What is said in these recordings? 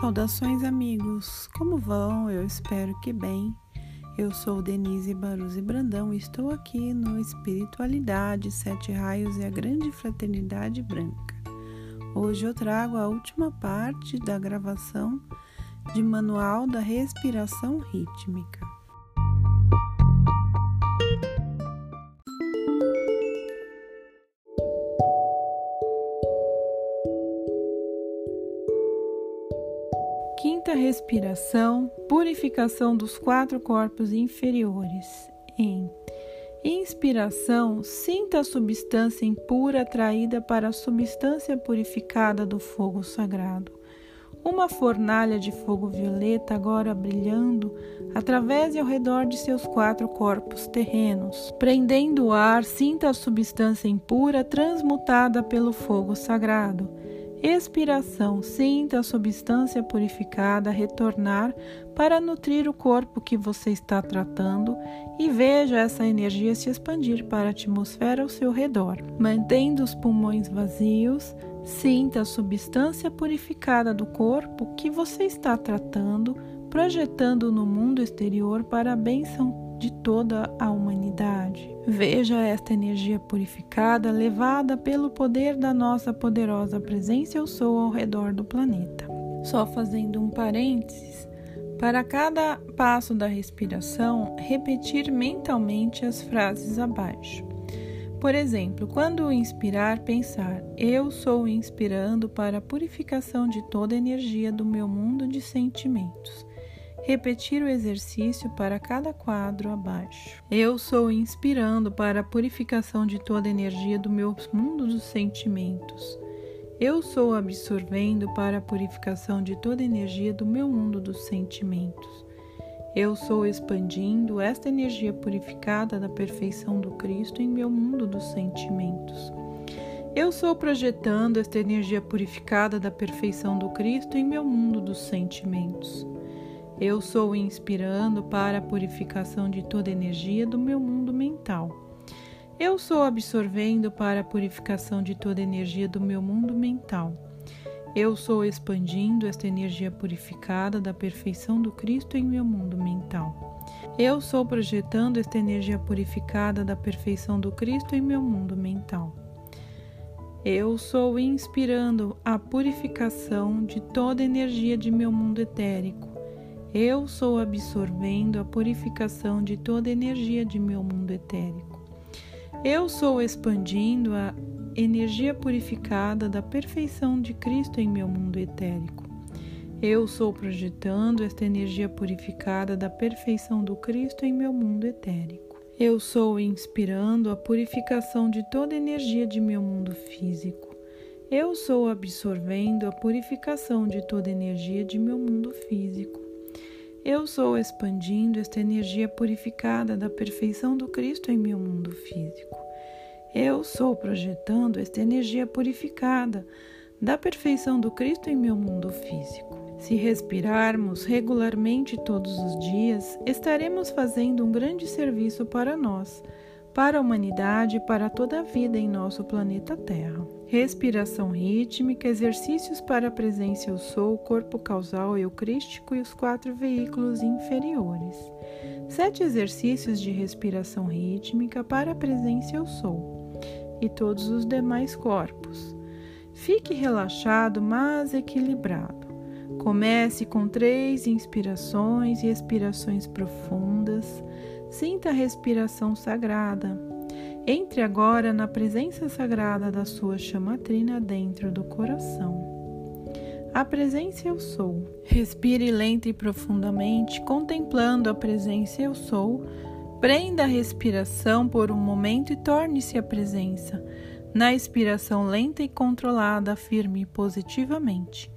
Saudações, amigos! Como vão? Eu espero que bem. Eu sou Denise Baruzzi Brandão e estou aqui no Espiritualidade, Sete Raios e a Grande Fraternidade Branca. Hoje eu trago a última parte da gravação de Manual da Respiração Rítmica. Respiração, purificação dos quatro corpos inferiores. Em inspiração, sinta a substância impura atraída para a substância purificada do fogo sagrado. Uma fornalha de fogo violeta agora brilhando através e ao redor de seus quatro corpos terrenos. Prendendo o ar, sinta a substância impura transmutada pelo fogo sagrado. Expiração: sinta a substância purificada retornar para nutrir o corpo que você está tratando e veja essa energia se expandir para a atmosfera ao seu redor. Mantendo os pulmões vazios, sinta a substância purificada do corpo que você está tratando, projetando no mundo exterior para a bênção de toda a humanidade. Veja esta energia purificada levada pelo poder da nossa poderosa presença eu sou ao redor do planeta. Só fazendo um parênteses, para cada passo da respiração, repetir mentalmente as frases abaixo. Por exemplo, quando inspirar, pensar: Eu sou inspirando para a purificação de toda a energia do meu mundo de sentimentos. Repetir o exercício para cada quadro abaixo. Eu sou inspirando para a purificação de toda a energia do meu mundo dos sentimentos. Eu sou absorvendo para a purificação de toda a energia do meu mundo dos sentimentos. Eu sou expandindo esta energia purificada da perfeição do Cristo em meu mundo dos sentimentos. Eu sou projetando esta energia purificada da perfeição do Cristo em meu mundo dos sentimentos. Eu sou inspirando para a purificação de toda energia do meu mundo mental. Eu sou absorvendo para a purificação de toda energia do meu mundo mental. Eu sou expandindo esta energia purificada da perfeição do Cristo em meu mundo mental. Eu sou projetando esta energia purificada da perfeição do Cristo em meu mundo mental. Eu sou inspirando a purificação de toda energia de meu mundo etérico eu sou absorvendo a purificação de toda energia de meu mundo etérico. Eu sou expandindo a energia purificada da perfeição de Cristo em meu mundo etérico. Eu sou projetando esta energia purificada da perfeição do Cristo em meu mundo etérico. Eu sou inspirando a purificação de toda energia de meu mundo físico. Eu sou absorvendo a purificação de toda energia de meu mundo físico. Eu sou expandindo esta energia purificada da perfeição do Cristo em meu mundo físico. Eu sou projetando esta energia purificada da perfeição do Cristo em meu mundo físico. Se respirarmos regularmente todos os dias, estaremos fazendo um grande serviço para nós para a humanidade e para toda a vida em nosso planeta Terra. Respiração rítmica, exercícios para a presença eu sou, o corpo causal eucrístico e os quatro veículos inferiores. Sete exercícios de respiração rítmica para a presença eu sou e todos os demais corpos. Fique relaxado, mas equilibrado. Comece com três inspirações e expirações profundas Sinta a respiração sagrada. Entre agora na presença sagrada da sua chamatrina dentro do coração. A presença eu sou. Respire lenta e profundamente, contemplando a presença eu sou. Prenda a respiração por um momento e torne-se a presença. Na expiração lenta e controlada, afirme positivamente: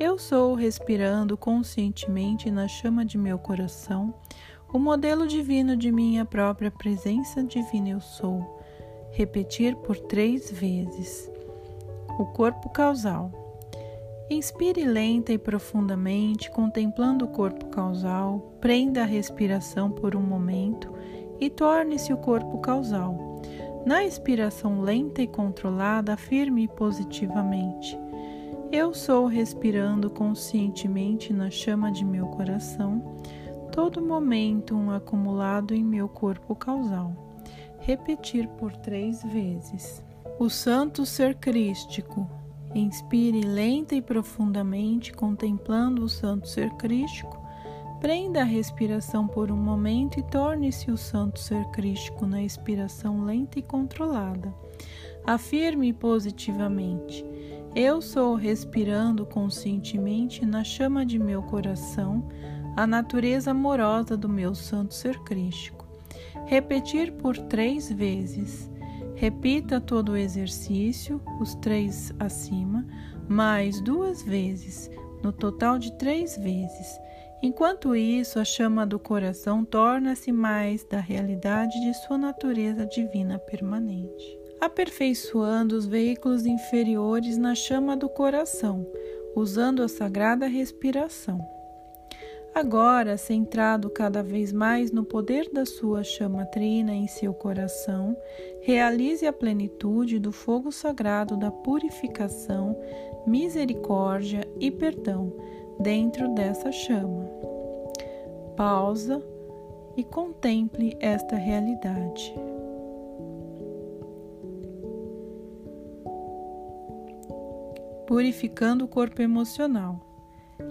Eu sou respirando conscientemente na chama de meu coração o modelo divino de minha própria presença divina eu sou. Repetir por três vezes. O corpo causal. Inspire lenta e profundamente, contemplando o corpo causal, prenda a respiração por um momento e torne-se o corpo causal. Na expiração lenta e controlada, afirme positivamente: Eu sou respirando conscientemente na chama de meu coração, todo momento um acumulado em meu corpo causal. Repetir por três vezes. O Santo Ser Crístico. Inspire lenta e profundamente, contemplando o Santo Ser Crístico. Prenda a respiração por um momento e torne-se o Santo Ser Crístico na expiração lenta e controlada. Afirme positivamente. Eu sou respirando conscientemente na chama de meu coração a natureza amorosa do meu santo ser crístico. Repetir por três vezes. Repita todo o exercício, os três acima, mais duas vezes, no total de três vezes. Enquanto isso, a chama do coração torna-se mais da realidade de sua natureza divina permanente aperfeiçoando os veículos inferiores na chama do coração, usando a sagrada respiração. Agora, centrado cada vez mais no poder da sua chama trina em seu coração, realize a plenitude do fogo sagrado da purificação, misericórdia e perdão dentro dessa chama. Pausa e contemple esta realidade. purificando o corpo emocional.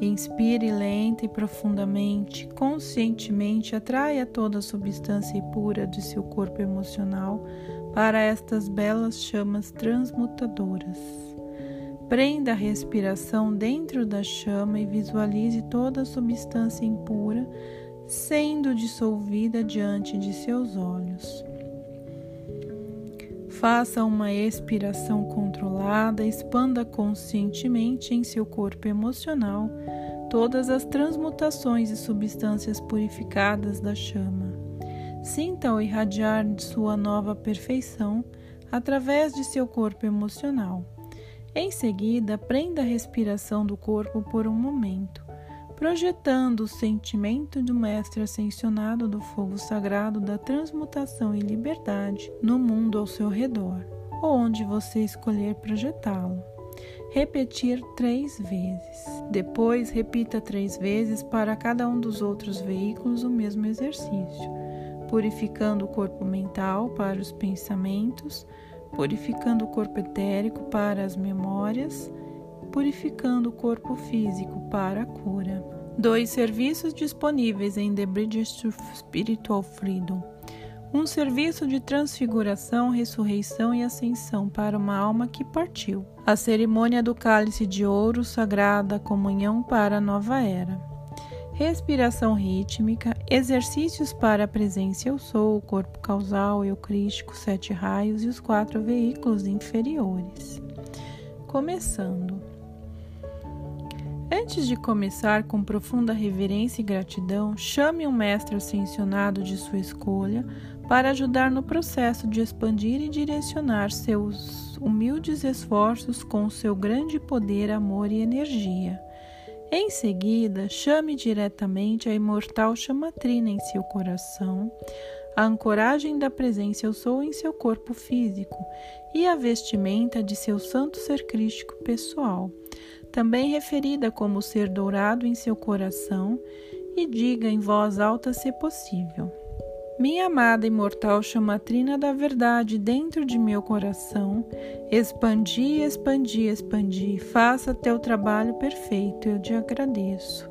Inspire lenta e profundamente, conscientemente atraia toda a substância impura de seu corpo emocional para estas belas chamas transmutadoras. Prenda a respiração dentro da chama e visualize toda a substância impura sendo dissolvida diante de seus olhos. Faça uma expiração controlada, expanda conscientemente em seu corpo emocional todas as transmutações e substâncias purificadas da chama. Sinta-o irradiar de sua nova perfeição através de seu corpo emocional. Em seguida, prenda a respiração do corpo por um momento projetando o sentimento do Mestre ascensionado do fogo sagrado da transmutação e liberdade no mundo ao seu redor, onde você escolher projetá-lo. Repetir três vezes. Depois, repita três vezes para cada um dos outros veículos o mesmo exercício, purificando o corpo mental para os pensamentos, purificando o corpo etérico para as memórias purificando o corpo físico para a cura. Dois serviços disponíveis em The to Spiritual Freedom. Um serviço de transfiguração, ressurreição e ascensão para uma alma que partiu. A cerimônia do cálice de ouro, sagrada comunhão para a nova era. Respiração rítmica, exercícios para a presença eu sou, o corpo causal, eucrístico, sete raios e os quatro veículos inferiores. Começando. Antes de começar com profunda reverência e gratidão, chame um mestre ascensionado de sua escolha para ajudar no processo de expandir e direcionar seus humildes esforços com seu grande poder, amor e energia. Em seguida, chame diretamente a imortal chamatrina em seu coração, a ancoragem da presença eu sou em seu corpo físico e a vestimenta de seu santo ser crístico pessoal também referida como ser dourado em seu coração, e diga em voz alta se possível. Minha amada imortal chamatrina da verdade dentro de meu coração, expandi, expandi, expandi, faça teu trabalho perfeito, eu te agradeço.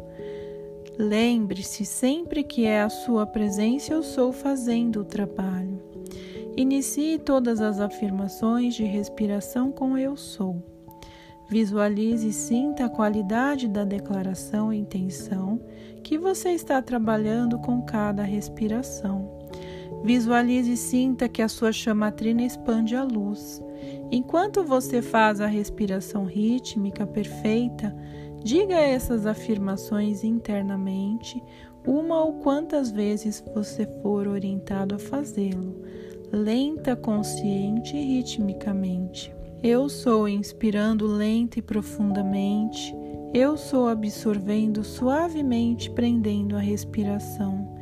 Lembre-se sempre que é a sua presença eu sou fazendo o trabalho. Inicie todas as afirmações de respiração com eu sou. Visualize e sinta a qualidade da declaração e intenção que você está trabalhando com cada respiração. Visualize e sinta que a sua chamatrina expande a luz. Enquanto você faz a respiração rítmica perfeita, diga essas afirmações internamente, uma ou quantas vezes você for orientado a fazê-lo, lenta, consciente e ritmicamente. Eu sou inspirando lenta e profundamente. Eu sou absorvendo suavemente, prendendo a respiração.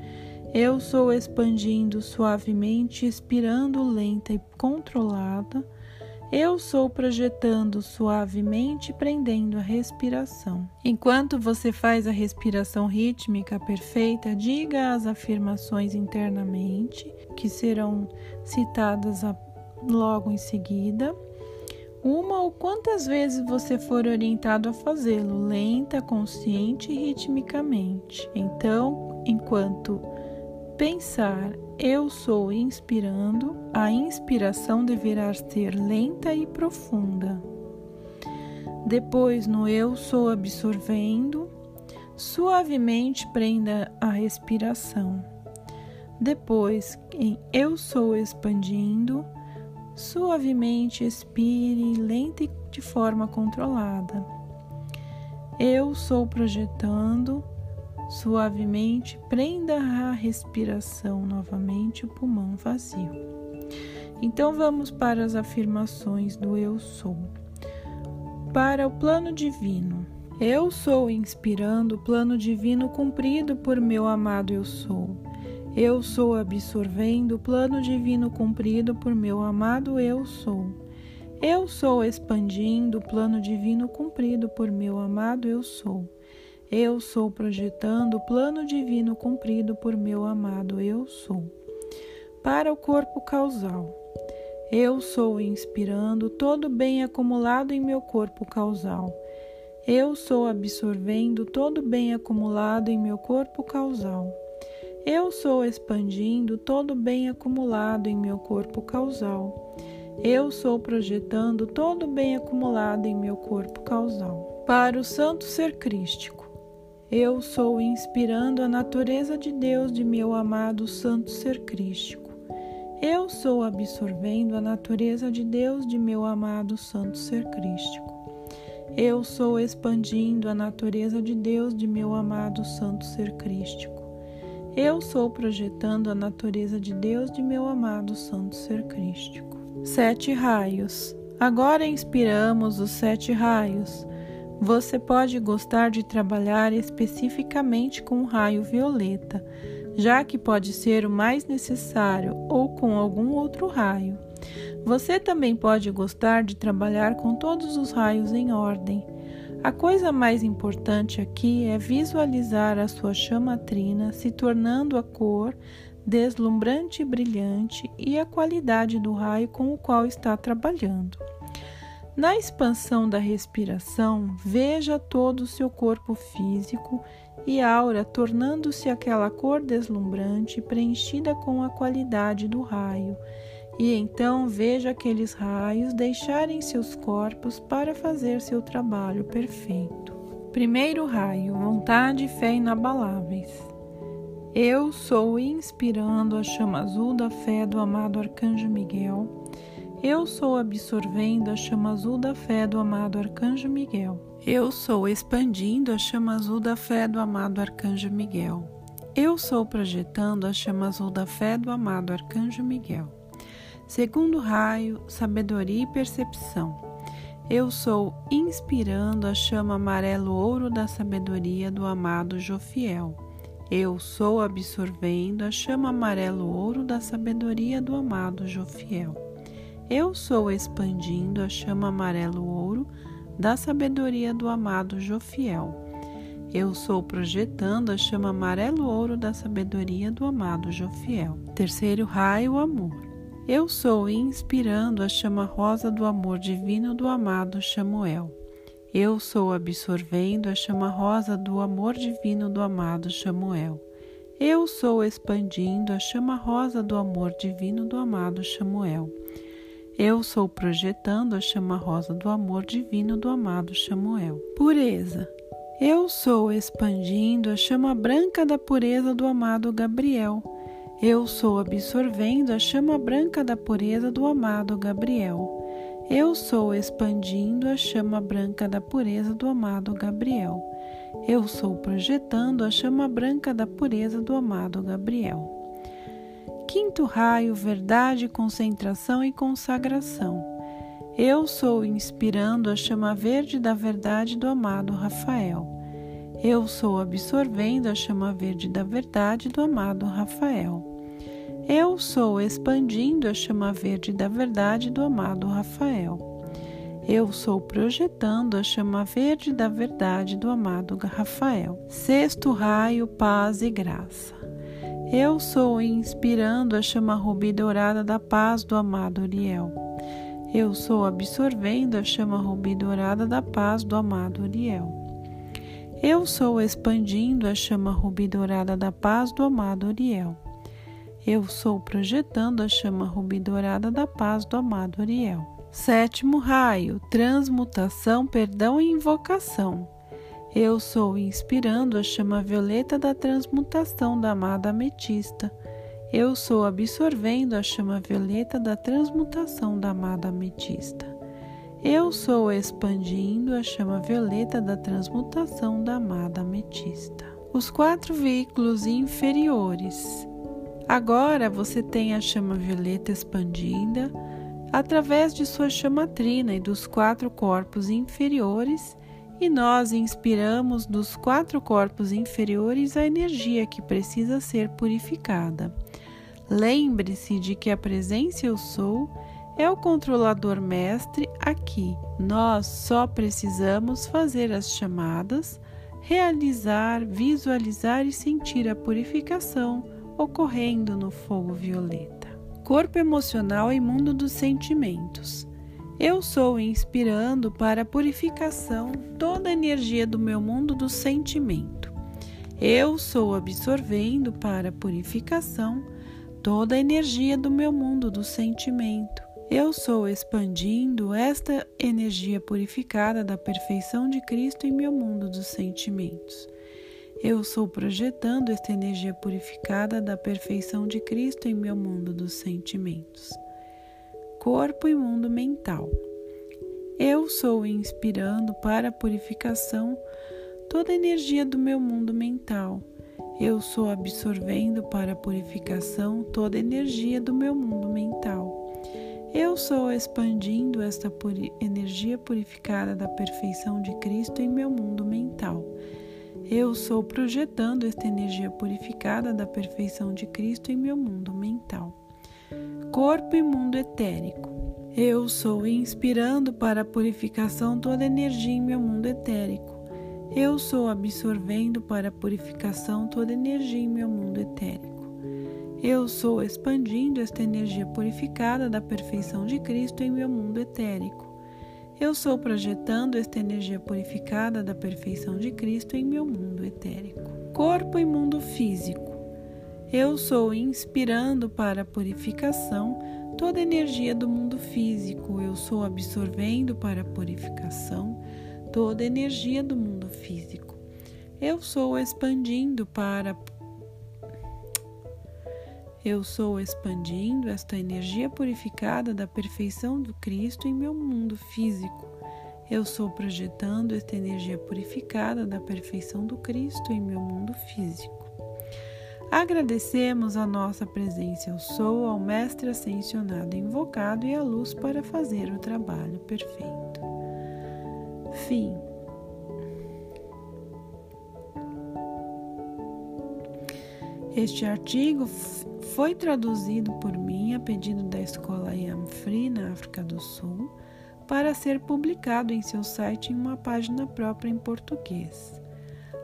Eu sou expandindo suavemente, expirando lenta e controlada. Eu sou projetando suavemente, prendendo a respiração. Enquanto você faz a respiração rítmica perfeita, diga as afirmações internamente, que serão citadas logo em seguida. Uma ou quantas vezes você for orientado a fazê-lo, lenta, consciente e ritmicamente. Então, enquanto pensar eu sou inspirando, a inspiração deverá ser lenta e profunda. Depois, no eu sou absorvendo, suavemente prenda a respiração. Depois, em eu sou expandindo, suavemente expire lenta e de forma controlada. Eu sou projetando, Suavemente prenda a respiração novamente, o pulmão vazio. Então vamos para as afirmações do Eu Sou. Para o plano divino. Eu sou inspirando o plano divino cumprido por meu amado Eu Sou. Eu sou absorvendo o plano divino cumprido por meu amado Eu Sou. Eu sou expandindo o plano divino cumprido por meu amado Eu Sou. Eu sou projetando o plano divino cumprido por meu amado Eu sou. Para o corpo causal. Eu sou inspirando todo o bem acumulado em meu corpo causal. Eu sou absorvendo todo o bem acumulado em meu corpo causal. Eu sou expandindo todo o bem acumulado em meu corpo causal. Eu sou projetando todo o bem acumulado em meu corpo causal. Para o santo ser crístico. Eu sou inspirando a natureza de Deus de meu amado Santo Ser Crístico. Eu sou absorvendo a natureza de Deus de meu amado Santo Ser Crístico. Eu sou expandindo a natureza de Deus de meu amado Santo Ser Crístico. Eu sou projetando a natureza de Deus de meu amado Santo Ser Crístico. Sete raios. Agora inspiramos os sete raios você pode gostar de trabalhar especificamente com raio violeta, já que pode ser o mais necessário, ou com algum outro raio. Você também pode gostar de trabalhar com todos os raios em ordem. A coisa mais importante aqui é visualizar a sua chama trina se tornando a cor deslumbrante e brilhante e a qualidade do raio com o qual está trabalhando. Na expansão da respiração, veja todo o seu corpo físico e aura tornando-se aquela cor deslumbrante preenchida com a qualidade do raio. E então veja aqueles raios deixarem seus corpos para fazer seu trabalho perfeito. Primeiro raio: vontade e fé inabaláveis. Eu sou inspirando a chama azul da fé do amado Arcanjo Miguel eu sou absorvendo a chama azul da fé do amado Arcanjo Miguel. Eu sou expandindo a chama azul da fé do amado Arcanjo Miguel. Eu sou projetando a chama azul da fé do amado Arcanjo Miguel. Segundo raio, sabedoria e percepção. Eu sou inspirando a chama amarelo-ouro da sabedoria do amado Jofiel. Eu sou absorvendo a chama amarelo-ouro da sabedoria do amado Jofiel. Eu sou expandindo a chama amarelo-ouro da sabedoria do amado Jofiel. Eu sou projetando a chama amarelo-ouro da sabedoria do amado Jofiel. Terceiro raio, amor. Eu sou inspirando a chama rosa do amor divino do amado Chamuel. Eu sou absorvendo a chama rosa do amor divino do amado Chamuel. Eu sou expandindo a chama rosa do amor divino do amado Chamuel. Eu sou projetando a chama rosa do amor divino do amado Samuel. Pureza. Eu sou expandindo a chama branca da pureza do amado Gabriel. Eu sou absorvendo a chama branca da pureza do amado Gabriel. Eu sou expandindo a chama branca da pureza do amado Gabriel. Eu sou projetando a chama branca da pureza do amado Gabriel. Quinto raio, verdade, concentração e consagração. Eu sou inspirando a chama verde da verdade do amado Rafael. Eu sou absorvendo a chama verde da verdade do amado Rafael. Eu sou expandindo a chama verde da verdade do amado Rafael. Eu sou projetando a chama verde da verdade do amado Rafael. Sexto raio, paz e graça. Eu sou inspirando a chama rubi dourada da paz do amado Uriel. Eu sou absorvendo a chama rubi dourada da paz do amado Uriel. Eu sou expandindo a chama rubi dourada da paz do amado Uriel. Eu sou projetando a chama rubi dourada da paz do amado Uriel. Sétimo raio, transmutação, perdão e invocação. Eu sou inspirando a chama violeta da transmutação da amada ametista. Eu sou absorvendo a chama violeta da transmutação da amada ametista. Eu sou expandindo a chama violeta da transmutação da amada ametista. Os quatro veículos inferiores. Agora você tem a chama violeta expandida através de sua chamatrina e dos quatro corpos inferiores, e nós inspiramos dos quatro corpos inferiores a energia que precisa ser purificada. Lembre-se de que a presença Eu Sou é o controlador mestre aqui. Nós só precisamos fazer as chamadas, realizar, visualizar e sentir a purificação ocorrendo no fogo violeta corpo emocional e mundo dos sentimentos. Eu sou inspirando para a purificação toda a energia do meu mundo do sentimento. Eu sou absorvendo para a purificação toda a energia do meu mundo do sentimento. Eu sou expandindo esta energia purificada da perfeição de Cristo em meu mundo dos sentimentos. Eu sou projetando esta energia purificada da perfeição de Cristo em meu mundo dos sentimentos, corpo e mundo mental. Eu sou inspirando para a purificação toda a energia do meu mundo mental. Eu sou absorvendo para a purificação toda a energia do meu mundo mental. Eu sou expandindo esta puri energia purificada da perfeição de Cristo em meu mundo mental. Eu sou projetando esta energia purificada da perfeição de Cristo em meu mundo mental, corpo e mundo etérico. Eu sou inspirando para a purificação toda a energia em meu mundo etérico. Eu sou absorvendo para a purificação toda a energia em meu mundo etérico. Eu sou expandindo esta energia purificada da perfeição de Cristo em meu mundo etérico. Eu sou projetando esta energia purificada da perfeição de Cristo em meu mundo etérico, corpo e mundo físico. Eu sou inspirando para a purificação toda a energia do mundo físico. Eu sou absorvendo para a purificação toda a energia do mundo físico. Eu sou expandindo para eu sou expandindo esta energia purificada da perfeição do Cristo em meu mundo físico. Eu sou projetando esta energia purificada da perfeição do Cristo em meu mundo físico. Agradecemos a nossa presença, eu sou, ao Mestre Ascensionado invocado e a luz para fazer o trabalho perfeito. Fim. Este artigo foi traduzido por mim a pedido da escola Yam Free na África do Sul para ser publicado em seu site em uma página própria em português.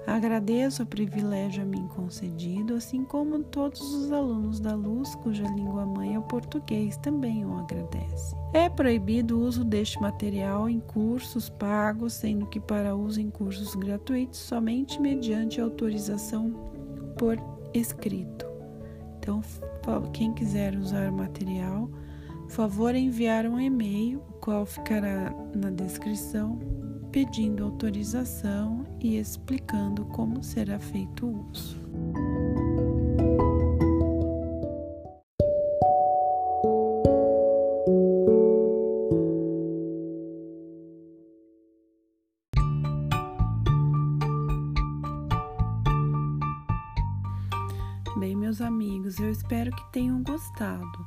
Agradeço o privilégio a mim concedido, assim como todos os alunos da Luz, cuja língua mãe é o português, também o agradecem. É proibido o uso deste material em cursos pagos, sendo que para uso em cursos gratuitos somente mediante autorização por escrito. Então, quem quiser usar o material, favor enviar um e-mail, o qual ficará na descrição, pedindo autorização e explicando como será feito o uso. Bem, meus amigos, eu espero que tenham gostado.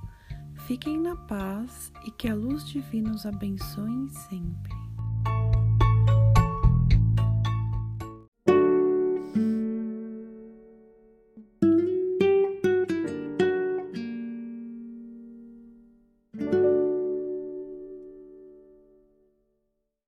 Fiquem na paz e que a luz divina os abençoe sempre.